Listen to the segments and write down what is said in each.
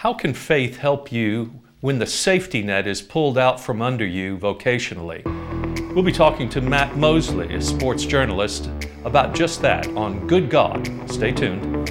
How can faith help you when the safety net is pulled out from under you vocationally? We'll be talking to Matt Mosley, a sports journalist, about just that on Good God. Stay tuned.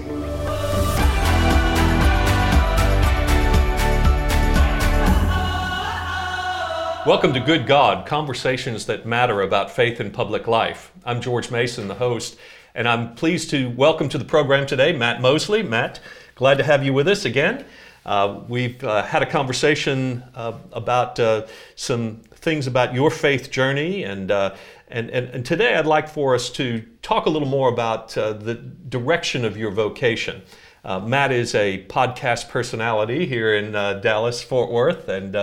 Welcome to Good God, conversations that matter about faith in public life. I'm George Mason, the host, and I'm pleased to welcome to the program today Matt Mosley. Matt, glad to have you with us again. Uh, we've uh, had a conversation uh, about uh, some things about your faith journey, and, uh, and, and, and, today I'd like for us to talk a little more about uh, the direction of your vocation. Matt is a podcast personality here in Dallas, Fort Worth, and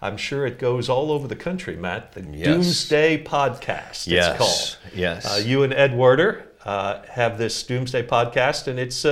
I'm sure it goes all over the country, Matt. The yes. Doomsday Podcast, yes. it's called. Yes. you and Ed Werder have this Doomsday Podcast, and it's,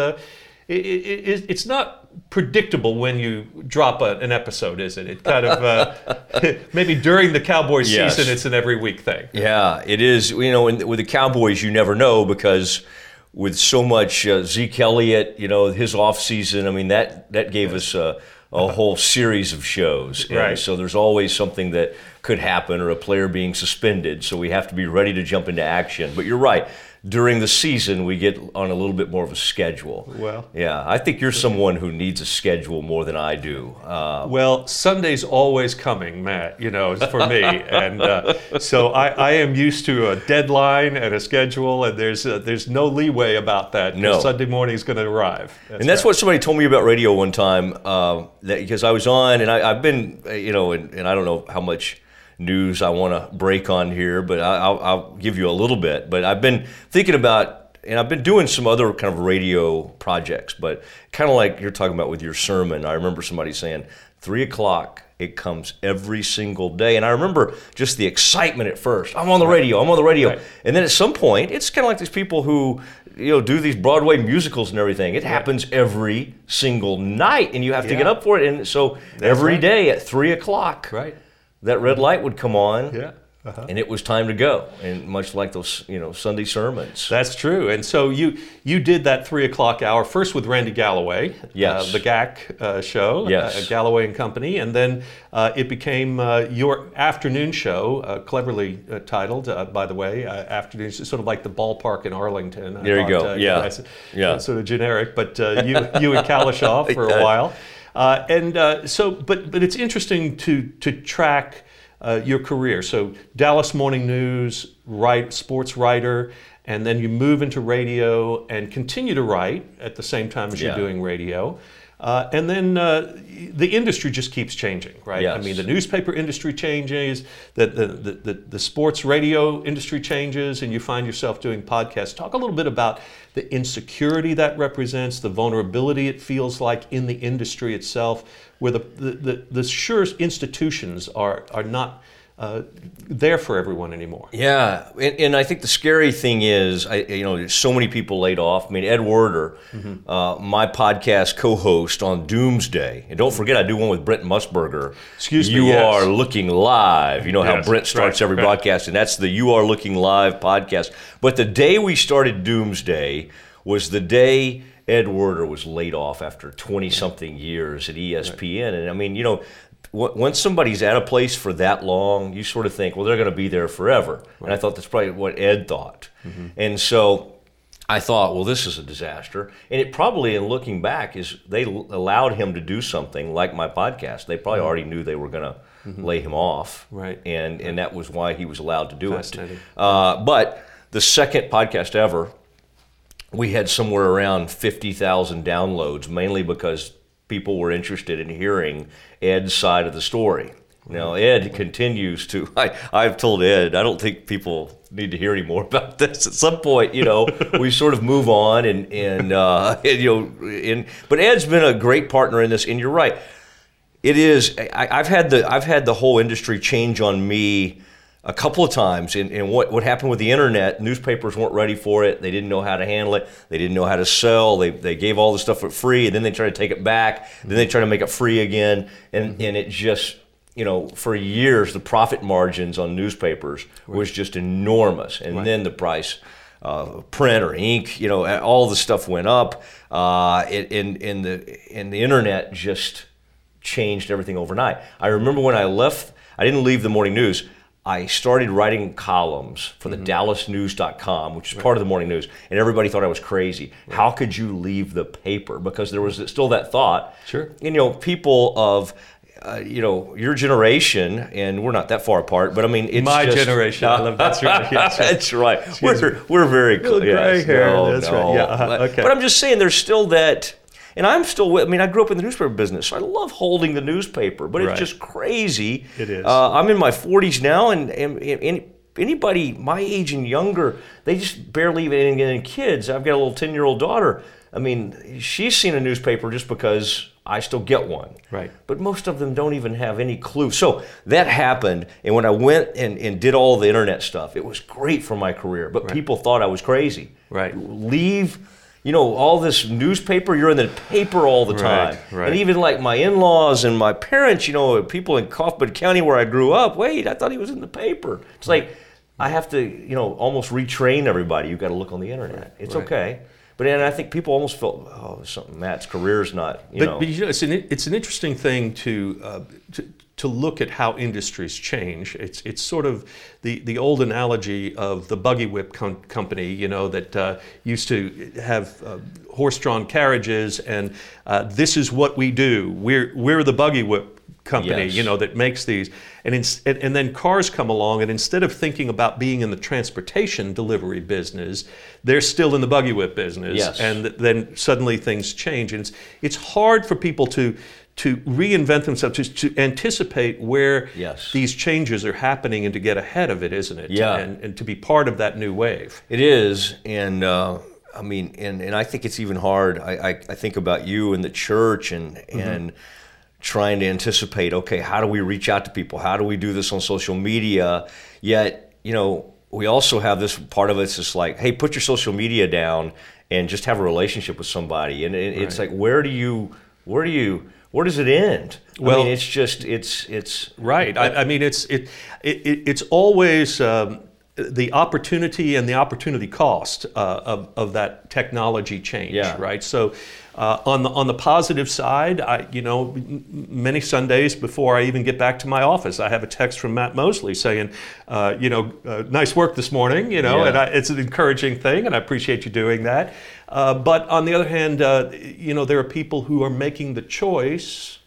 it, it, it's not predictable when you drop a, an episode, is it? It kind of uh, maybe during the Cowboys yes. season, it's an every week thing. Yeah, it is. You know, with the Cowboys, you never know because with so much uh, Zeke Elliott, you know, his off season. I mean, that that gave us a, a whole series of shows. And right. So there's always something that could happen or a player being suspended. So we have to be ready to jump into action. But you're right during the season we get on a little bit more of a schedule. Well, yeah, I think you're someone who needs a schedule more than I do. Uh, well, Sunday's always coming, Matt. You know, for me, and uh, so I, I, am used to a deadline and a schedule, and there's uh, there's no leeway about that. No, Sunday morning is going to arrive, that's and that's right. what somebody told me about radio one time. Uh, that because I was on, and I, have been, you know, and, and I don't know how much news I want to break on here, but I, will I'll give you a little bit. But I've been thinking about, and I've been doing some other kind of radio projects, but kind of like you're talking about with your sermon. I remember somebody saying, three o'clock it comes every single day. And I remember just the excitement at first. I'm on the radio, I'm on the radio. Right. And then at some point, it's kind of like these people who, you know, do these Broadway musicals and everything. It happens every single night and you have yeah. to get up for it. And so That's every right. day at three o'clock. Right that red light would come on. Yeah. Uh-huh. And it was time to go, and much like those, you know, Sunday sermons. That's true. And so you you did that three o'clock hour first with Randy Galloway, uh, yes, uh, the GAC uh, show, uh, yes, uh, Galloway and Company, and then uh, it became your afternoon show, cleverly titled, by the way, afternoon, sort of like the ballpark in Arlington. I there thought, you go. yeah, yeah, sort of generic, but you you and Kalishoff for a while, and so, but but it's interesting to to track uh, your career. So Dallas Morning News, write sports writer, and then you move into radio and continue to write at the same time as yeah. you're doing radio. Uh, and then uh, the industry just keeps changing, right? Yes. I mean, the newspaper industry changes, the, the, the, the, sports radio industry changes, and you find yourself doing podcasts. Talk a little bit about the insecurity that represents, the vulnerability it feels like in the industry itself, where the, the, the, the sure institutions are, are not uh, there for everyone anymore. Yeah, and, and, I think the scary thing is, I, you know, there's so many people laid off. I mean, Ed Werder, mm-hmm. uh, my podcast co-host on Doomsday, and don't forget I do one with Brent Musburger. Excuse you me. You are looking live. You know yes, how Brent starts right, every right. broadcast, and that's the You Are Looking Live podcast. But the day we started Doomsday was the day. Ed Werder was laid off after 20 something years at ESPN. Right. And I mean, you know, once somebody's at a place for that long, you sort of think, well, they're going to be there forever. Right. And I thought that's probably what Ed thought. Mm-hmm. And so I thought, well, this is a disaster. And it probably, in looking back, is they allowed him to do something like my podcast. They probably mm-hmm. already knew they were going to mm-hmm. lay him off, right? And and that was why he was allowed to do it. Uh, but the second podcast ever, we had somewhere around fifty thousand downloads, mainly because people were interested in hearing Ed's side of the story. Now, Ed continues to. I, I've told Ed, I don't think people need to hear any more about this. At some point, you know, we sort of move on, and and, uh, and you know, and, but Ed's been a great partner in this. And you're right, it is. I, I've had the I've had the whole industry change on me a couple of times. And, and what, what happened with the internet, newspapers weren't ready for it. They didn't know how to handle it. They didn't know how to sell. They, they gave all the stuff for free, and then they tried to take it back. Then they tried to make it free again. And, mm-hmm. and it just, you know, for years, the profit margins on newspapers right. was just enormous. And right. then the price uh, print or ink. You know, all the stuff went up, uh, and, and the and the internet just changed everything overnight. I remember when I left. I didn't leave the morning news. I started writing columns for the mm-hmm. DallasNews.com, which is right. part of the morning news, and everybody thought I was crazy. Right. How could you leave the paper? Because there was still that thought. Sure. You know, people of uh, you know your generation, and we're not that far apart, but I mean, it's my just, generation. Uh, love, that's right. Yes, that's right. We're, we're very close. Hair. No, that's no. right. Yeah. Uh-huh. But, okay. but I'm just saying, there's still that and I'm still with, I mean, I grew up in the newspaper business, so I love holding the newspaper, but right. it's just crazy. It is. Uh, I'm in my 40s now, and, and, and, anybody my age and younger, they just barely even get any kids. I've got a little 10 year old daughter. I mean, she's seen a newspaper just because I still get one. Right. But most of them don't even have any clue. So that happened, and when I went and, and did all the internet stuff, it was great for my career. But right. people thought I was crazy. Right. Leave you know, all this newspaper, you're in the paper all the time. Right, right. And even like my in laws and my parents, you know, people in Kaufman County where I grew up, wait, I thought he was in the paper. It's like, I have to, you know, almost retrain everybody. You've got to look on the internet. It's right. okay. But and I think people almost felt, oh, something Matt's career's not, you but, know. But you know, it's an it's an interesting thing to, uh, to to look at how industries change. It's, it's sort of the, the old analogy of the buggy whip com- company, you know, that uh, used to have uh, horse-drawn carriages, and uh, this is what we do. We're, we're the buggy whip company, yes. you know, that makes these. And, in, and, and, then cars come along, and instead of thinking about being in the transportation delivery business, they're still in the buggy whip business. Yes. And then suddenly things change. And it's, it's hard for people to to reinvent themselves, to, to anticipate where yes. these changes are happening and to get ahead of it, isn't it? Yeah. And, and to be part of that new wave. It is. And, uh, I mean, and, and I think it's even hard. I, I, I think about you and the church and, mm-hmm. and trying to anticipate, okay, how do we reach out to people? How do we do this on social media? Yet, you know, we also have this part of it's just like, hey, put your social media down and just have a relationship with somebody. And it, right. it's like, where do you, where do you, where does it end? Well, I mean, it's just it's it's right. I, I mean, it's it, it it's always. Um, the opportunity and the opportunity cost uh, of, of that technology change, yeah. right? So, uh, on the on the positive side, I you know many Sundays before I even get back to my office, I have a text from Matt Mosley saying, uh, you know, uh, nice work this morning, you know, yeah. and I, it's an encouraging thing, and I appreciate you doing that. Uh, but on the other hand, uh, you know, there are people who are making the choice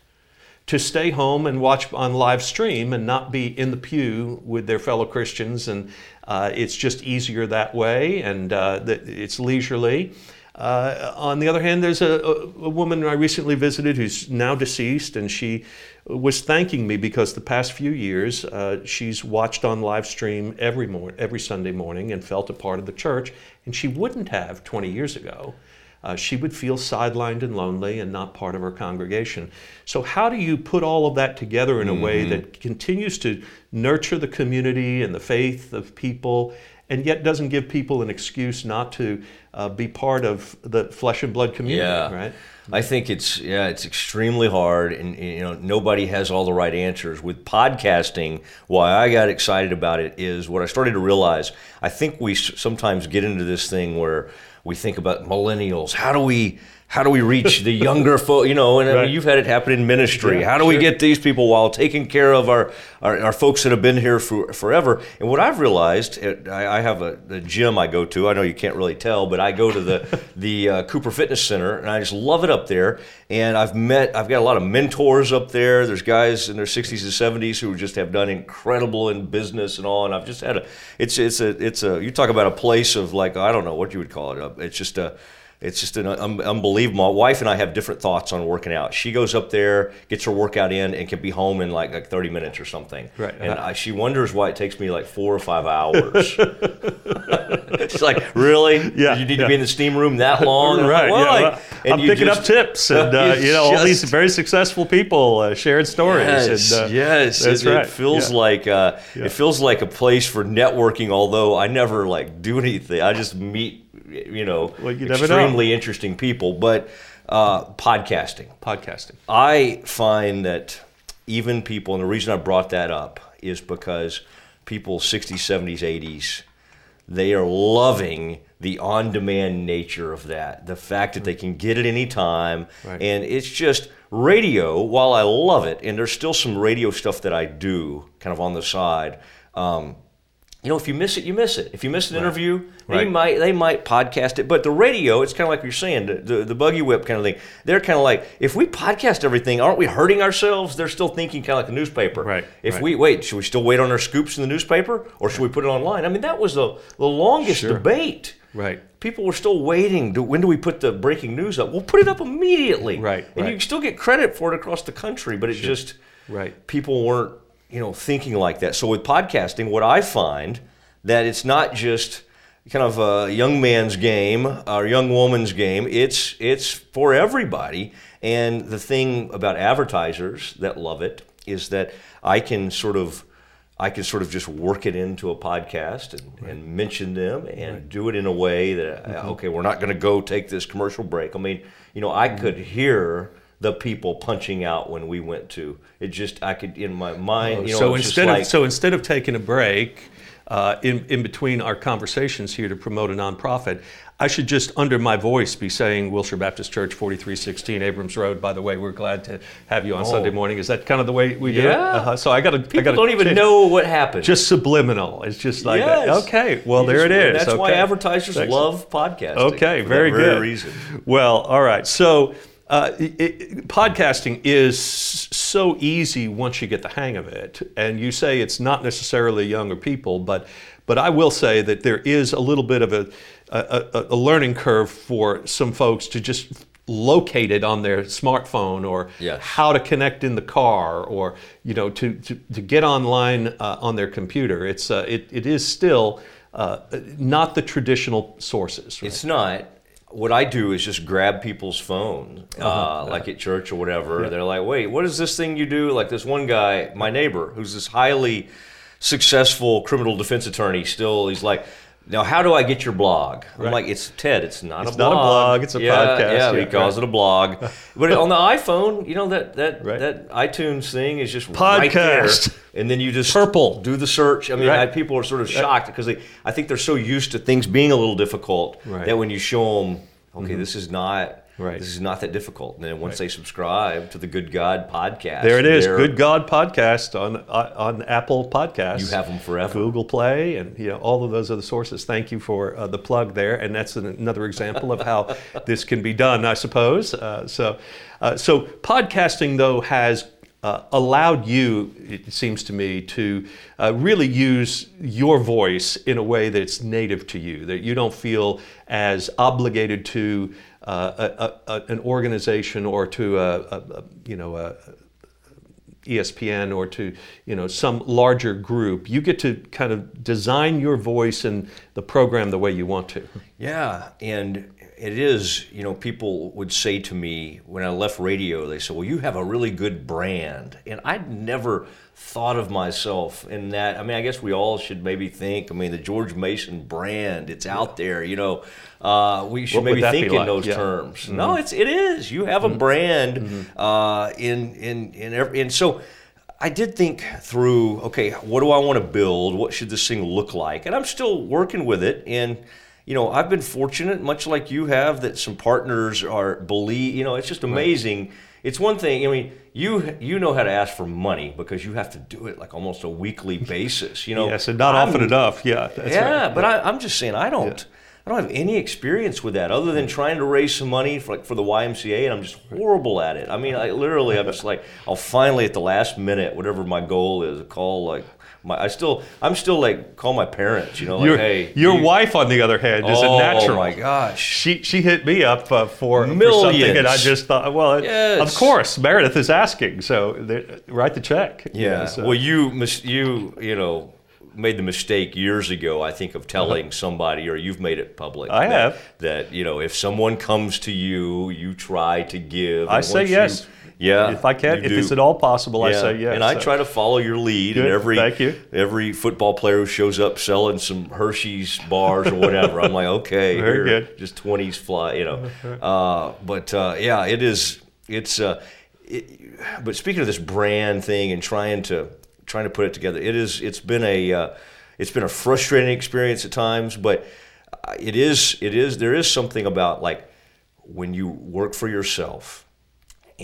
to stay home and watch on live stream and not be in the pew with their fellow Christians. And uh, it's just easier that way and uh, it's leisurely. Uh, on the other hand, there's a, a, woman I recently visited who's now deceased, and she was thanking me because the past few years uh, she's watched on live stream every mor- every Sunday morning and felt a part of the church, and she wouldn't have 20 years ago. Uh, she would feel sidelined and lonely and not part of her congregation. So, how do you put all of that together in a mm-hmm. way that continues to nurture the community and the faith of people and yet doesn't give people an excuse not to uh, be part of the flesh and blood community, yeah. right? I think it's yeah, it's extremely hard, and you know nobody has all the right answers. With podcasting, why I got excited about it is what I started to realize. I think we sometimes get into this thing where we think about millennials. How do we how do we reach the younger folk? You know, and right. I mean, you've had it happen in ministry. Yeah, how do sure. we get these people while taking care of our, our, our folks that have been here for, forever? And what I've realized, I, I, have a the gym I go to. I know you can't really tell, but I go to the the uh, Cooper Fitness Center, and I just love it up there. And I've met, I've got a lot of mentors up there. There's guys in their 60s and 70s who just have done incredible in business and all. And I've just had a, it's it's a it's a you talk about a place of like I don't know what you would call it. It's just a it's just an un- unbelievable. My wife and I have different thoughts on working out. She goes up there, gets her workout in, and can be home in like like 30 minutes or something. Right. And I, she wonders why it takes me like four or five hours. She's like, really? Yeah. You need yeah. to be in the steam room that long? right. Well, yeah. Like, and I'm picking just, up tips and uh, you know all these very successful people uh, sharing stories. Yes. And, uh, yes. That's it, right. It feels yeah. like uh, it feels like a place for networking. Although I never like do anything. I just meet you know, well, you extremely know. interesting people. But uh, podcasting. Podcasting. I find that even people, and the reason I brought that up is because people 60s, 70s, 80s, they are loving the on-demand nature of that. The fact that they can get it anytime, right. and it's just radio. While I love it, and there's still some radio stuff that I do kind of on the side. Um, you know, if you miss it, you miss it. If you miss an right. interview, right. they might they might podcast it. But the radio, it's kind of like you're saying, the, the, the buggy whip kind of thing. They're kind of like, if we podcast everything, aren't we hurting ourselves? They're still thinking kind of like a newspaper. Right. If right. we wait, should we still wait on our scoops in the newspaper, or should we put it online? I mean, that was the the longest sure. debate. Right. People were still waiting. when do we put the breaking news up? We'll put it up immediately. Right. And you still get credit for it across the country, but it sure. just right. People weren't you know thinking like that. So with podcasting, what I find that it's not just kind of a young man's game or young woman's game. It's it's for everybody. And the thing about advertisers that love it is that I can sort of I can sort of just work it into a podcast and, right. and mention them and right. do it in a way that mm-hmm. okay, we're not going to go take this commercial break. I mean, you know, I mm-hmm. could hear the people punching out when we went to it. Just I could in my mind. Oh, you know, so instead of so instead of taking a break, uh, in, in between our conversations here to promote a nonprofit, I should just under my voice be saying Wilshire Baptist Church, 4316 Abrams Road. By the way, we're glad to have you on oh. Sunday morning. Is that kind of the way we do yeah. it? Uh-huh. So I got to. People I gotta don't even know what happened. Just subliminal. It's just like yes. okay. Well, you there just, it is. That's okay. why advertisers Thanks. love podcasting. Okay, very good. reason. Well, all right. So. Uh, it, it, podcasting is so easy once you get the hang of it. And you say it's not necessarily younger people, but but I will say that there is a little bit of a, a, a learning curve for some folks to just locate it on their smartphone or yes. how to connect in the car or you know to, to, to get online uh, on their computer it's uh, it, it is still uh, not the traditional sources right? it's not what I do is just grab people's phone, uh, uh-huh. like at church or whatever. Yeah. They're like, "Wait, what is this thing you do?" Like this one guy, my neighbor, who's this highly successful criminal defense attorney still he's like now how do i get your blog? I'm like it's ted it's not it's a blog not a blog. it's a yeah, podcast yeah, yeah he calls right. it a blog. But on the iphone you know that that right. that itunes thing is just podcast. Right and then you just purple. do the search. I mean. I, people are sort of shocked because they i think they're so used to things being a little difficult that when you show them okay mm-hmm. this is not Right. This is not that difficult. And then once right. they subscribe to the Good God podcast, there it is, Good God podcast on uh, on Apple Podcasts. You have them forever. Google Play, and you know all of those other sources. Thank you for uh, the plug there, and that's an, another example of how this can be done, I suppose. Uh, so, uh, so podcasting though has uh, allowed you, it seems to me, to uh, really use your voice in a way that's native to you, that you don't feel as obligated to uh, Uh, a, a, an organization or to uh, a, a you know uh, a, ESPN or to you know some larger group. You get to kind of design your voice and the program the way you want to. Yeah, and it is, you know, people would say to me when I left radio, they said, well, you have a really good brand. And I'd never thought of myself in that. I mean, I guess we all should maybe think, I mean, the George Mason brand, it's out there, you know. Uh, we should what maybe think like? in those yeah. terms. Mm-hmm. No, it's, it is. You have a mm-hmm. brand mm-hmm. uh, in, in, in, every, and so I did think through, okay, what do I want to build? What should this thing look like? And I'm still working with it. And, you know, I've been fortunate, much like you have, that some partners are believe. You know, it's just amazing. Right. It's one thing. I mean, you you know how to ask for money because you have to do it like almost a weekly basis. You know, yes, and not I'm, often enough. Yeah, yeah. Right. But I, am just saying, I don't. Yeah. I don't have any experience with that other than mm. trying to raise some money for, like, for the YMCA, and I'm just horrible at it. I mean, I literally, I'm just like, I'll finally at the last minute, whatever my goal is, call like my, I still, I'm still like call my parents. You know, like your, hey. Your you, wife, on the other hand, is oh, a natural. Oh my gosh, she she hit me up uh, for, for, something, and I just thought, well, yes. of course, Meredith is asking, so write the check. Yeah. You know, so. Well, you you you know made the mistake years ago, I think, of telling uh-huh. somebody, or you've made it public. I that, have. That, you know, if someone comes to you, you try to give. I say yes. You, yeah. If I can, if it's at all possible, yeah. I say yes. And I try to follow your lead. Good. And every, Thank you. Every football player who shows up selling some Hershey's bars or whatever, I'm like, okay. Very here, good. Just 20s fly, you know. Uh, but uh, yeah, it is, it's, uh, it, but speaking of this brand thing and trying to, trying to put it together, it is, it's been a, uh, it's been a frustrating experience at times, but it is it is there is something about like when you work for yourself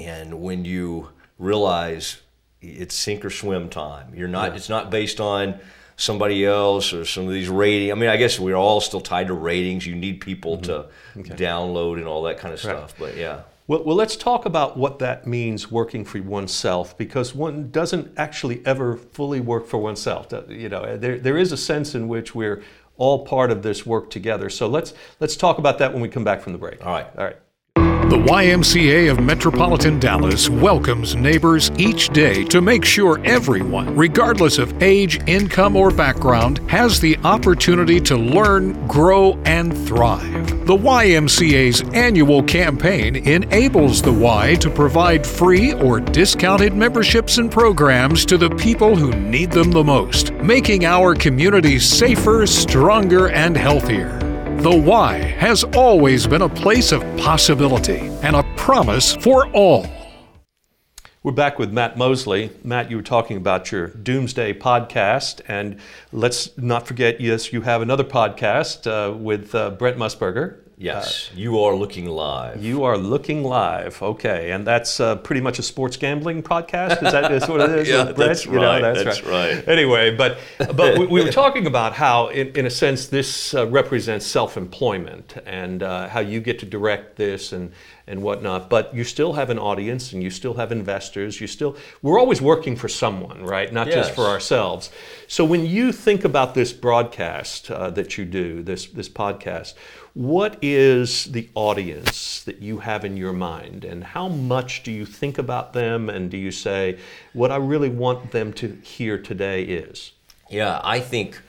and when you realize it's sink or swim time. You're not. Yeah. It's not based on somebody else or some of these ratings. I mean, I guess we're all still tied to ratings. You need people mm-hmm. to okay. download and all that kind of stuff. Right. But yeah. Well, well, let's talk about what that means working for oneself, because one doesn't actually ever fully work for oneself. You know, there, there is a sense in which we're all part of this work together. So let's let's talk about that when we come back from the break. All right. All right. The YMCA of Metropolitan Dallas welcomes neighbors each day to make sure everyone, regardless of age, income, or background, has the opportunity to learn, grow, and thrive. The YMCA's annual campaign enables the Y to provide free or discounted memberships and programs to the people who need them the most, making our communities safer, stronger, and healthier. The Y has always been a place of possibility and a promise for all. We're back with Matt Mosley. Matt, you were talking about your Doomsday podcast, and let's not forget, yes, you have another podcast uh, with uh, Brent Musburger. Yes, uh, you are looking live. You are looking live. Okay, and that's uh, pretty much a sports gambling podcast. Is that is what it is? yeah, that's, right. You know, that's, that's right. right. Anyway, but but we, we, were talking about how, in, in a sense, this uh, represents self-employment and uh, how you get to direct this and and whatnot. But you still have an audience and you still have investors. You still we're always working for someone, right? Not yes. just for ourselves. So when you think about this broadcast uh, that you do, this this podcast what is the audience that you have in your mind, and how much do you think about them, and do you say, what I really want them to hear today is? Yeah, I think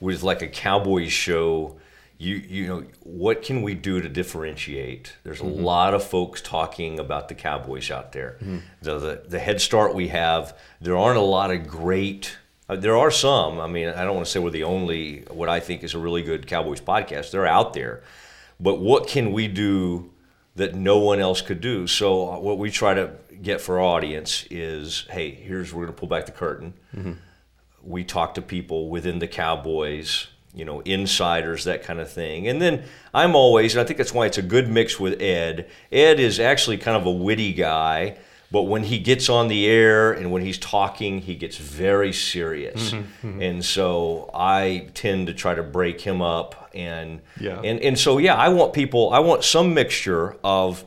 with like a Cowboys show, you you know what can we do to differentiate? There's a mm-hmm. lot of folks talking about the Cowboys out there. Mm-hmm. The, the the head start we have, there aren't a lot of great uh, there are some. I mean, I don't want to say we're the only, what I think is a really good Cowboys podcast. They're out there. But what can we do that no one else could do? So, uh, what we try to get for our audience is hey, here's, we're going to pull back the curtain. Mm-hmm. We talk to people within the Cowboys, you know, insiders, that kind of thing. And then I'm always, and I think that's why it's a good mix with Ed. Ed is actually kind of a witty guy but when he gets on the air and when he's talking, he gets very serious. Mm-hmm, mm-hmm. And so I tend to try to break him up. And, yeah. and, and so, yeah, I want people, I want some mixture of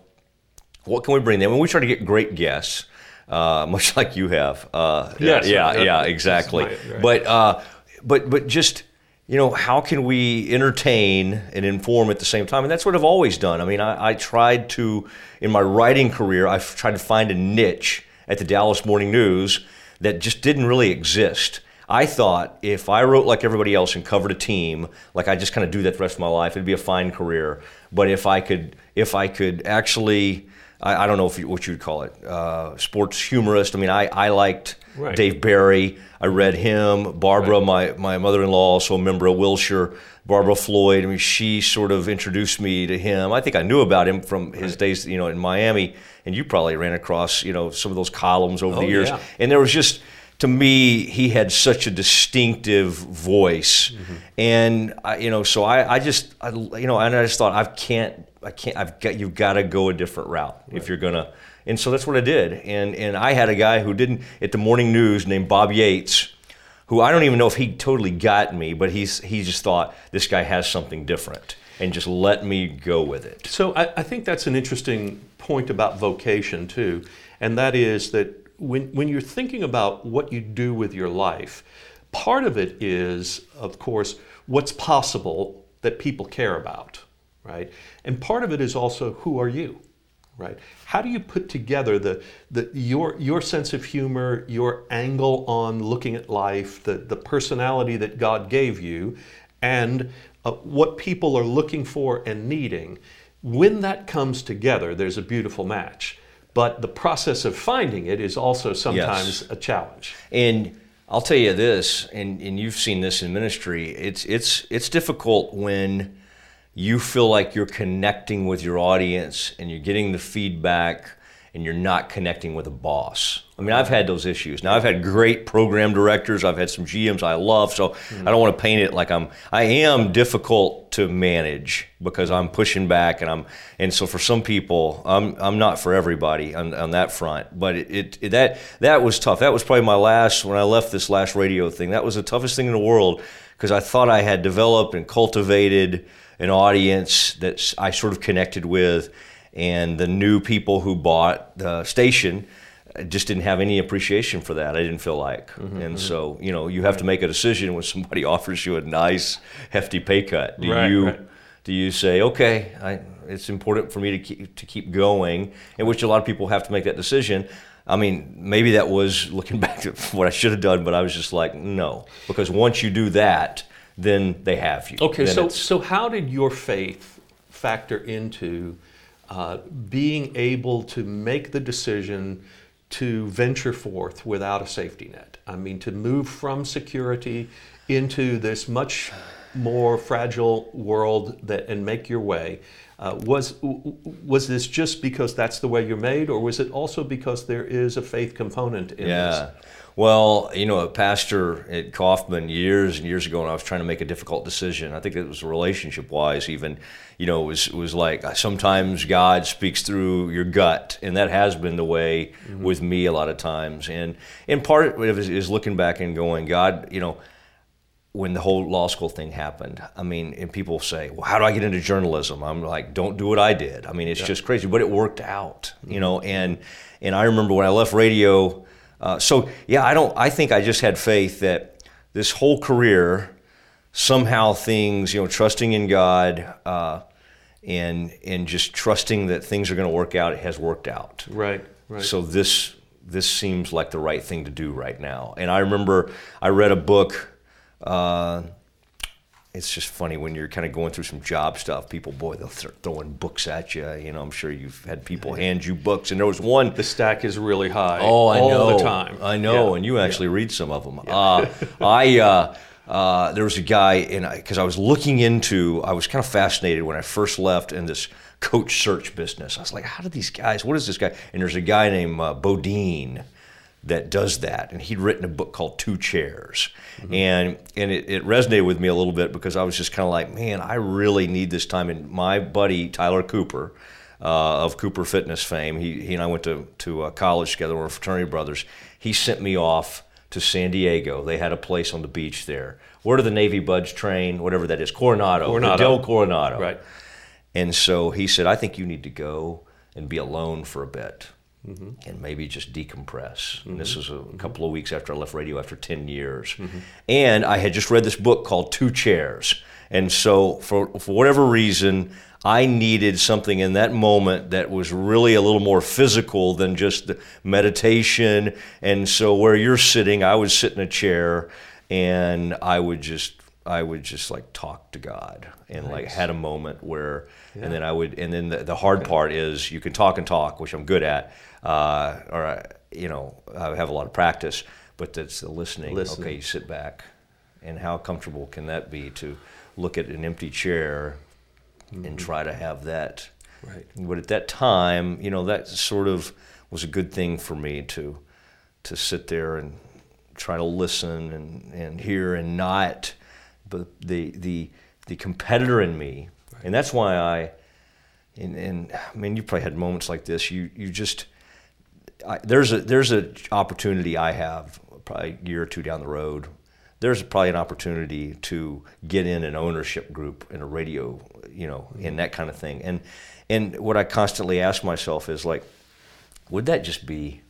what can we bring them? And we try to get great guests, uh, much like you have. Uh, yes, yeah, yeah, yeah, exactly. Right. But, uh, but, but just, you know, how can we entertain and inform at the same time? And that's what I've always done. I mean, I, I tried to, in my writing career, I've tried to find a niche at the Dallas Morning News that just didn't really exist. I thought if I wrote like everybody else and covered a team, like I just kind of do that the rest of my life, it'd be a fine career. But if I could, if I could actually, I, I don't know if you, what you'd call it, uh, sports humorist. I mean, I, I liked right. Dave Barry. I read him. Barbara, right. my, my mother in law, also a member of Wilshire. Barbara Floyd. I mean, she sort of introduced me to him. I think I knew about him from his right. days, you know, in Miami. And you probably ran across, you know, some of those columns over oh, the years. Yeah. And there was just, to me, he had such a distinctive voice. Mm-hmm. And I, you know, so I, I just, I, you know, and I just thought I can't, I can't. I've got, you've got to go a different route right. if you're gonna and so that's what I did. And, and I had a guy who didn't, at the morning news named Bob Yates, who I don't even know if he totally got me, but he's, he just thought this guy has something different and just let me go with it. So I, I think that's an interesting point about vocation too. And that is that when, when you're thinking about what you do with your life, part of it is, of course, what's possible that people care about, right? And part of it is also who are you? Right? How do you put together the, the your your sense of humor, your angle on looking at life, the the personality that God gave you, and uh, what people are looking for and needing? When that comes together, there's a beautiful match. But the process of finding it is also sometimes yes. a challenge. And I'll tell you this, and, and you've seen this in ministry. It's it's it's difficult when you feel like you're connecting with your audience and you're getting the feedback and you're not connecting with a boss. I mean, I've had those issues. Now, I've had great program directors. I've had some GMs I love. So mm-hmm. I don't want to paint it like I'm. I am difficult to manage because I'm pushing back, and I'm. And so for some people, I'm. I'm not for everybody on, on that front. But it, it, it that that was tough. That was probably my last when I left this last radio thing. That was the toughest thing in the world because I thought I had developed and cultivated an audience that I sort of connected with and the new people who bought the station just didn't have any appreciation for that. I didn't feel like, mm-hmm, and mm-hmm. so you know, you have to make a decision when somebody offers you a nice, hefty pay cut. Do right, you right. do you say, okay, I, it's important for me to keep to keep going, in which a lot of people have to make that decision. I mean, maybe that was looking back to what I should have done, but I was just like, no, because once you do that, then they have you. Okay, then so so how did your faith factor into uh, being able to make the decision to venture forth without a safety net. I mean, to move from security into this much more fragile world that, and make your way. Uh, was was this just because that's the way you're made, or was it also because there is a faith component in yeah. this? Well, you know, a pastor at Kaufman years and years ago, when I was trying to make a difficult decision, I think it was relationship wise, even, you know, it was, it was like sometimes God speaks through your gut, and that has been the way mm-hmm. with me a lot of times. And, and part of it is looking back and going, God, you know, when the whole law school thing happened. I mean, and people say, "Well, how do I get into journalism?" I'm like, "Don't do what I did." I mean, it's yeah. just crazy, but it worked out, you mm-hmm. know. And and I remember when I left radio, uh, so yeah, I don't. I think I just had faith that this whole career, somehow things, you know, trusting in God, uh, and and just trusting that things are going to work out. It has worked out. Right. Right. So this this seems like the right thing to do right now. And I remember I read a book. Uh, it's just funny when you're kind of going through some job stuff. People, boy, they'll start throwing books at you. You know, I'm sure you've had people hand you books, and there was one. The stack is really high. Oh, I all know. the time. I know, yeah. and you actually yeah. read some of them. Yeah. Uh, I. Uh, uh, there was a guy, and because I, I, was looking into, I was kind of fascinated when I first left in this coach search business. I was like, how do these guys? What is this guy? And there's a guy named uh, Bodine that does that. And he'd written a book called Two Chairs. Mm-hmm. And and it, it, resonated with me a little bit because I was just kind of like, man, I really need this time. And my buddy, Tyler Cooper, uh, of Cooper Fitness fame, he, he and I went to, to uh, college together, we're fraternity brothers. He sent me off to San Diego. They had a place on the beach there. Where do the Navy BUD/S train? Whatever that is, Coronado, Coronado. Del Coronado. Right. And so he said, I think you need to go and be alone for a bit mm-hmm. and maybe just decompress. Mm-hmm. And this was a couple of weeks after I left radio after 10 years. Mm-hmm. And I had just read this book called Two Chairs. And so, for, for whatever reason, I needed something in that moment that was really a little more physical than just meditation. And so, where you're sitting, I would sit in a chair and I would just I would just like talk to God and nice. like had a moment where, yeah. and then I would, and then the, the hard part is you can talk and talk, which I'm good at, uh, or you know I have a lot of practice, but that's the listening. listening. Okay, you sit back, and how comfortable can that be to look at an empty chair mm-hmm. and try to have that. Right. But at that time, you know, that sort of was a good thing for me to to sit there and try to listen and, and hear and not but the the the competitor in me, right. and that's why I, and, and I mean, you probably had moments like this. You you just I, there's a there's an opportunity I have probably a year or two down the road. There's probably an opportunity to get in an ownership group in a radio, you know, mm-hmm. and that kind of thing. And and what I constantly ask myself is like, would that just be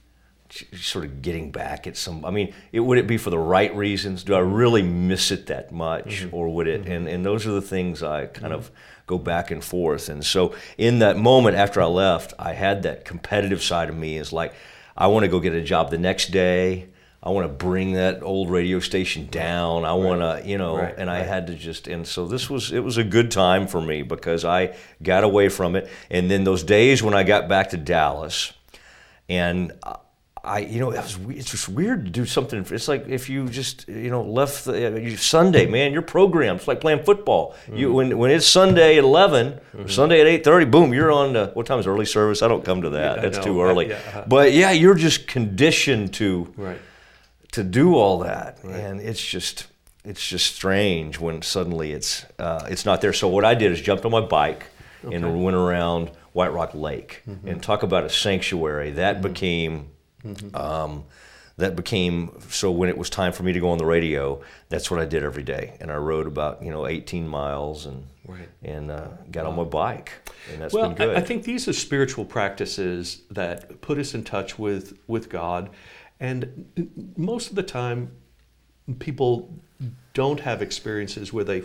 sort of getting back at some i mean it, would it be for the right reasons do i really miss it that much mm-hmm. or would it mm-hmm. and, and those are the things i kind mm-hmm. of go back and forth and so in that moment after i left i had that competitive side of me is like i want to go get a job the next day i want to bring that old radio station down i want to you know right. and i right. had to just and so this was it was a good time for me because i got away from it and then those days when i got back to dallas and I, you know, it was, it's just weird to do something. It's like if you just, you know, left the, uh, you, Sunday, man, your program's like playing football. Mm-hmm. You when when it's Sunday at 11 mm-hmm. Sunday at eight thirty, boom, you're on. The, what time is early service? I don't come to that. Yeah, That's too early. I, yeah. But yeah, you're just conditioned to right. to do all that, right. and it's just it's just strange when suddenly it's uh, it's not there. So what I did is jumped on my bike okay. and went around White Rock Lake mm-hmm. and talk about a sanctuary that mm-hmm. became. Mm-hmm. Um, that became so when it was time for me to go on the radio that's what i did every day and i rode about you know 18 miles and right. and uh, got wow. on my bike and that's well, been good I, I think these are spiritual practices that put us in touch with with god and most of the time people don't have experiences where they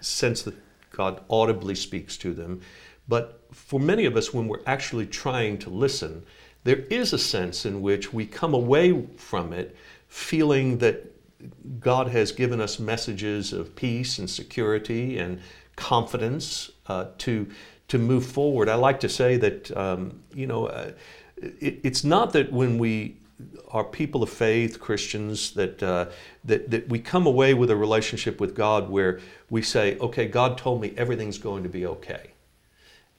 sense that God audibly speaks to them. But for many of us, when we're actually trying to listen, there is a sense in which we come away from it feeling that God has given us messages of peace and security and confidence uh, to to move forward. I like to say that um, you know uh, it, it's not that when we are people of faith, Christians, that, uh, that, that we come away with a relationship with God where we say, okay, God told me everything's going to be okay.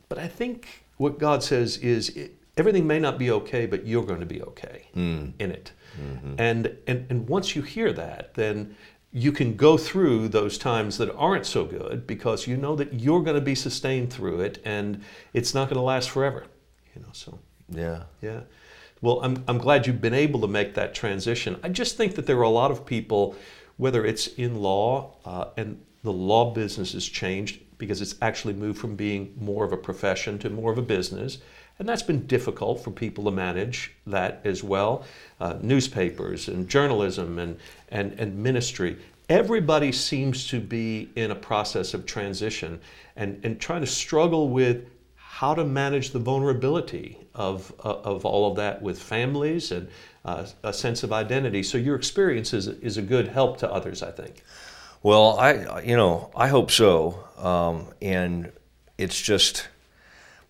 But I think what God says is it, everything may not be okay, but you're going to be okay mm. in it. Mm-hmm. And, and, and once you hear that, then you can go through those times that aren't so good because you know that you're going to be sustained through it and it's not going to last forever. You know, so yeah, yeah. Well, I'm, I'm glad you've been able to make that transition. I just think that there are a lot of people, whether it's in law uh, and the law business has changed because it's actually moved from being more of a profession to more of a business. And that's been difficult for people to manage that as well. Uh, newspapers and journalism and, and, and ministry. Everybody seems to be in a process of transition and, and trying to struggle with how to manage the vulnerability of, uh, of all of that with families and uh, a sense of identity. So your experience is, is a good help to others, I think. Well, I you know I hope so, um, and it's just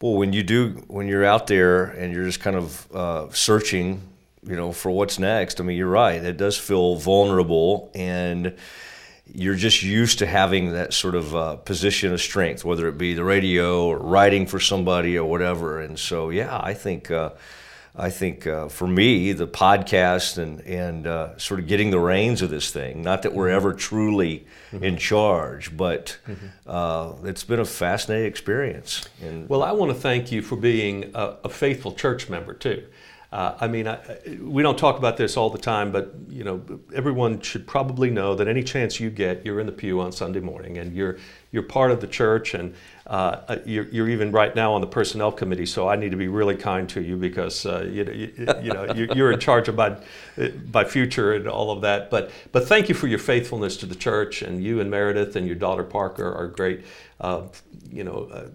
well when you do when you're out there and you're just kind of uh, searching, you know, for what's next. I mean, you're right; it does feel vulnerable and you're just used to having that sort of uh, position of strength, whether it be the radio or writing for somebody or whatever. And so, yeah, I think. Uh, I think uh, for me, the podcast and and uh, sort of getting the reins of this thing. Not that we're ever truly mm-hmm. in charge, but mm-hmm. uh, it's been a fascinating experience. And well, I want to thank you for being a, a faithful church member too. Uh, I mean, I, we don't talk about this all the time, but you know, everyone should probably know that any chance you get, you're in the pew on Sunday morning, and you're you're part of the church, and uh, uh you're, you're, even right now on the personnel committee. So I need to be really kind to you because uh, you, you, you, know you're in charge of my my future and all of that. But but thank you for your faithfulness to the church, and you and Meredith and your daughter Parker are great, uh, you know, uh,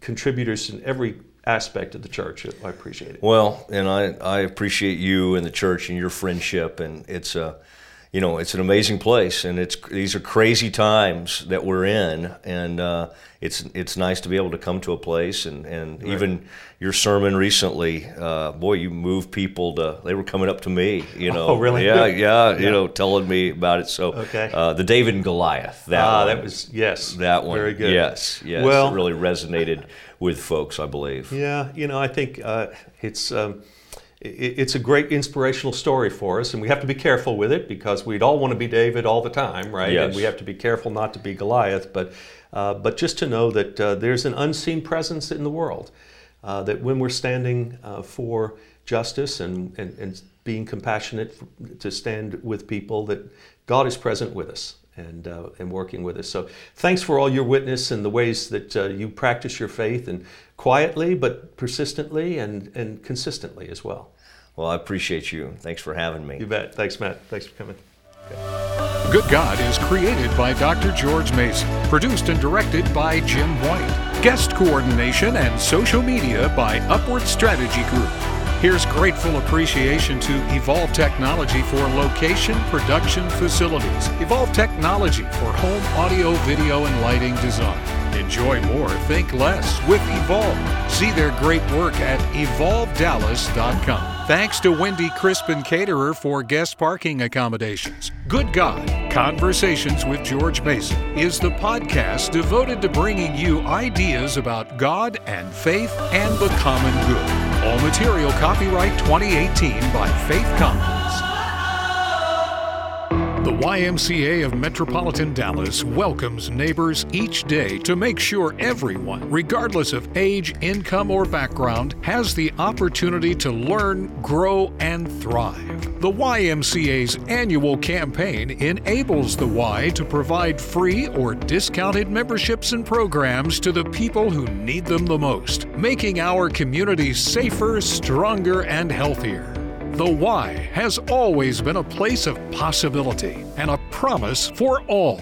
contributors in every aspect of the church. I appreciate it. Well, and I, I appreciate you and the church and your friendship, and it's a, you know, it's an amazing place, and it's these are crazy times that we're in, and uh, it's it's nice to be able to come to a place, and and right. even your sermon recently, uh, boy, you moved people to. They were coming up to me, you know. Oh, really? Yeah, yeah, yeah. you know, telling me about it. So, okay. Uh, the David and Goliath. That ah, one, that was yes, that one. Very good. Yes, yes. Well, it really resonated with folks, I believe. Yeah, you know, I think uh, it's. Um, it's a great inspirational story for us, and we have to be careful with it because we'd all want to be David all the time, right? Yes. And we have to be careful not to be Goliath, but uh, but just to know that uh, there's an unseen presence in the world, uh, that when we're standing uh, for justice and, and, and being compassionate to stand with people, that God is present with us and, uh, and working with us. So thanks for all your witness and the ways that uh, you practice your faith and quietly but persistently and, and consistently as well. Well, I appreciate you. Thanks for having me. You bet. Thanks, Matt. Thanks for coming. Okay. Good God is created by Dr. George Mason, produced and directed by Jim White, guest coordination and social media by Upward Strategy Group. Here's grateful appreciation to Evolve Technology for location production facilities. Evolve Technology for home audio, video, and lighting design. Enjoy more, think less with Evolve. See their great work at evolvdallas.com. Thanks to Wendy Krispin Caterer for guest parking accommodations. Good God, Conversations with George Mason is the podcast devoted to bringing you ideas about God and faith and the common good. All material copyright 2018 by Faith Commons. The YMCA of Metropolitan Dallas welcomes neighbors each day to make sure everyone, regardless of age, income, or background, has the opportunity to learn, grow, and thrive. The YMCA's annual campaign enables the Y to provide free or discounted memberships and programs to the people who need them the most, making our communities safer, stronger, and healthier. The Y has always been a place of possibility and a promise for all.